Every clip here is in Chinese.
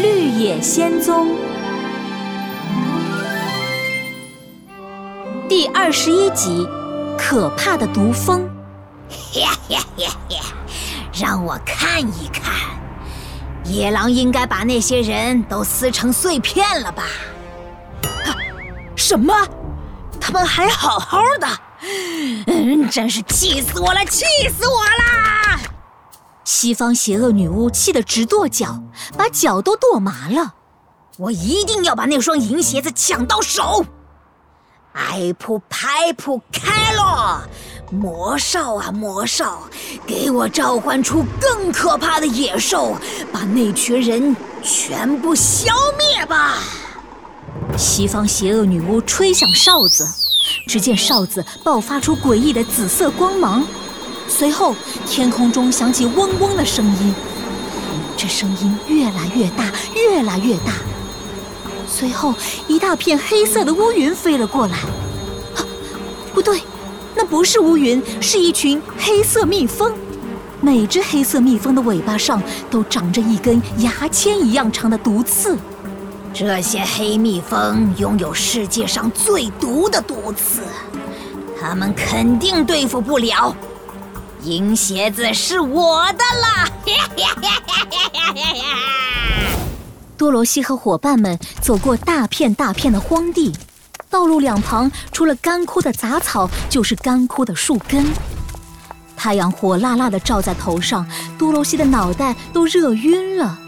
绿野仙踪》第二十一集：可怕的毒蜂。呀呀呀呀！让我看一看，野狼应该把那些人都撕成碎片了吧？什么？他们还好好的？嗯，真是气死我了！气死我了！西方邪恶女巫气得直跺脚，把脚都跺麻了。我一定要把那双银鞋子抢到手！艾普派普开罗，魔兽啊魔兽，给我召唤出更可怕的野兽，把那群人全部消灭吧！西方邪恶女巫吹响哨子，只见哨子爆发出诡异的紫色光芒。随后，天空中响起嗡嗡的声音，这声音越来越大，越来越大。随后，一大片黑色的乌云飞了过来。啊，不对，那不是乌云，是一群黑色蜜蜂。每只黑色蜜蜂的尾巴上都长着一根牙签一样长的毒刺。这些黑蜜蜂拥有世界上最毒的毒刺，它们肯定对付不了。银鞋子是我的啦！多罗西和伙伴们走过大片大片的荒地，道路两旁除了干枯的杂草，就是干枯的树根。太阳火辣辣的照在头上，多罗西的脑袋都热晕了。啊！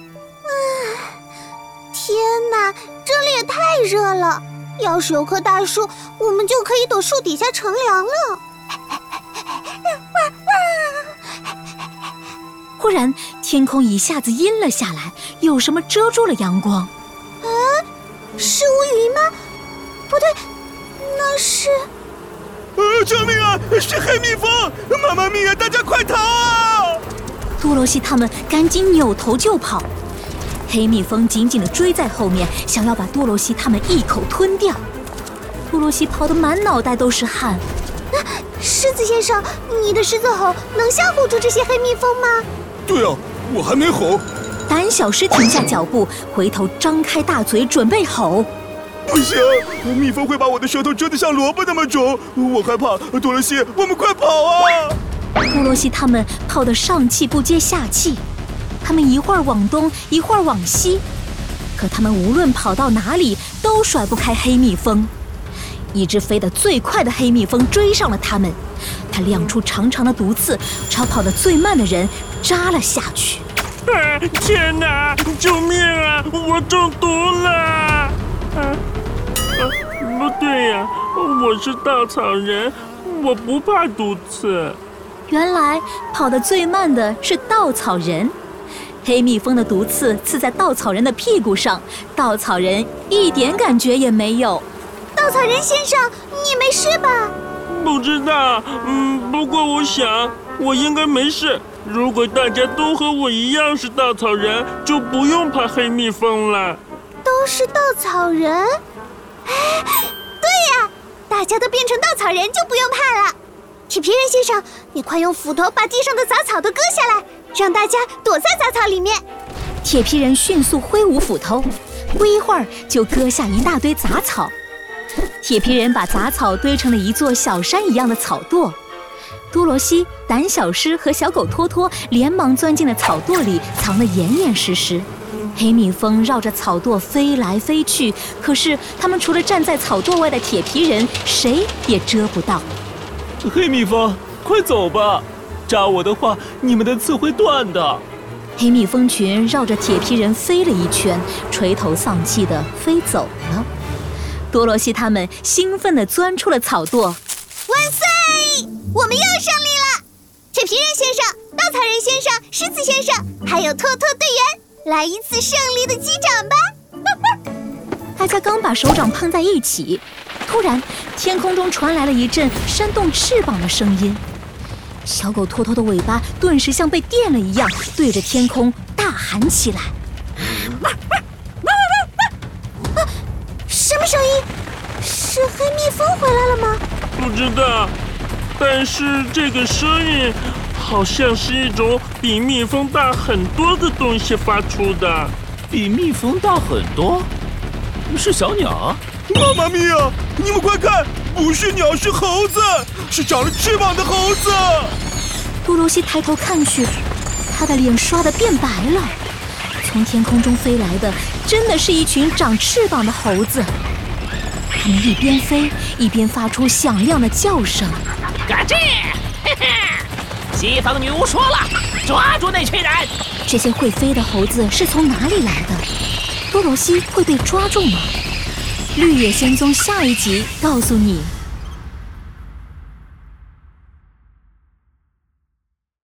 天哪，这里也太热了！要是有棵大树，我们就可以躲树底下乘凉了。忽然，天空一下子阴了下来，有什么遮住了阳光？啊，是乌云吗？不对，那是……呃，救命啊！是黑蜜蜂！妈妈咪呀，大家快逃啊！多罗西他们赶紧扭头就跑，黑蜜蜂紧紧的追在后面，想要把多罗西他们一口吞掉。多罗西跑得满脑袋都是汗。啊，狮子先生，你的狮子吼能吓唬住这些黑蜜蜂吗？对啊，我还没吼。胆小狮停下脚步，回头张开大嘴准备吼。不行，蜜蜂会把我的舌头蛰得像萝卜那么肿，我害怕。多罗西，我们快跑啊！多罗西他们跑得上气不接下气，他们一会儿往东，一会儿往西，可他们无论跑到哪里，都甩不开黑蜜蜂。一只飞得最快的黑蜜蜂追上了他们。它亮出长长的毒刺，朝跑得最慢的人扎了下去。啊！天哪！救命啊！我中毒了！啊啊！不对呀，我是稻草人，我不怕毒刺。原来跑得最慢的是稻草人。黑蜜蜂的毒刺刺在稻草人的屁股上，稻草人一点感觉也没有。稻草人先生，你没事吧？不知道，嗯，不过我想我应该没事。如果大家都和我一样是稻草人，就不用怕黑蜜蜂了。都是稻草人？哎，对呀，大家都变成稻草人就不用怕了。铁皮人先生，你快用斧头把地上的杂草都割下来，让大家躲在杂草里面。铁皮人迅速挥舞斧头，不一会儿就割下一大堆杂草。铁皮人把杂草堆成了一座小山一样的草垛，多罗西、胆小狮和小狗托托连忙钻进了草垛里，藏得严严实实。黑蜜蜂绕着草垛飞来飞去，可是他们除了站在草垛外的铁皮人，谁也遮不到。黑蜜蜂，快走吧！扎我的话，你们的刺会断的。黑蜜蜂群绕着铁皮人飞了一圈，垂头丧气地飞走了。多罗西他们兴奋地钻出了草垛。万岁！我们又胜利了！铁皮人先生、稻草人先生、狮子先生，还有托托队员，来一次胜利的击掌吧！大家刚把手掌碰在一起，突然天空中传来了一阵扇动翅膀的声音，小狗托托的尾巴顿时像被电了一样，对着天空大喊起来。声音？是黑蜜蜂回来了吗？不知道，但是这个声音好像是一种比蜜蜂大很多的东西发出的。比蜜蜂大很多，是小鸟。妈妈咪呀！你们快看，不是鸟，是猴子，是长了翅膀的猴子。多罗西抬头看去，他的脸刷的变白了。从天空中飞来的，真的是一群长翅膀的猴子。它们一边飞，一边发出响亮的叫声。嘎吱！嘿嘿，西方女巫说了，抓住那群人。这些会飞的猴子是从哪里来的？多罗西会被抓住吗？绿野仙踪下一集告诉你。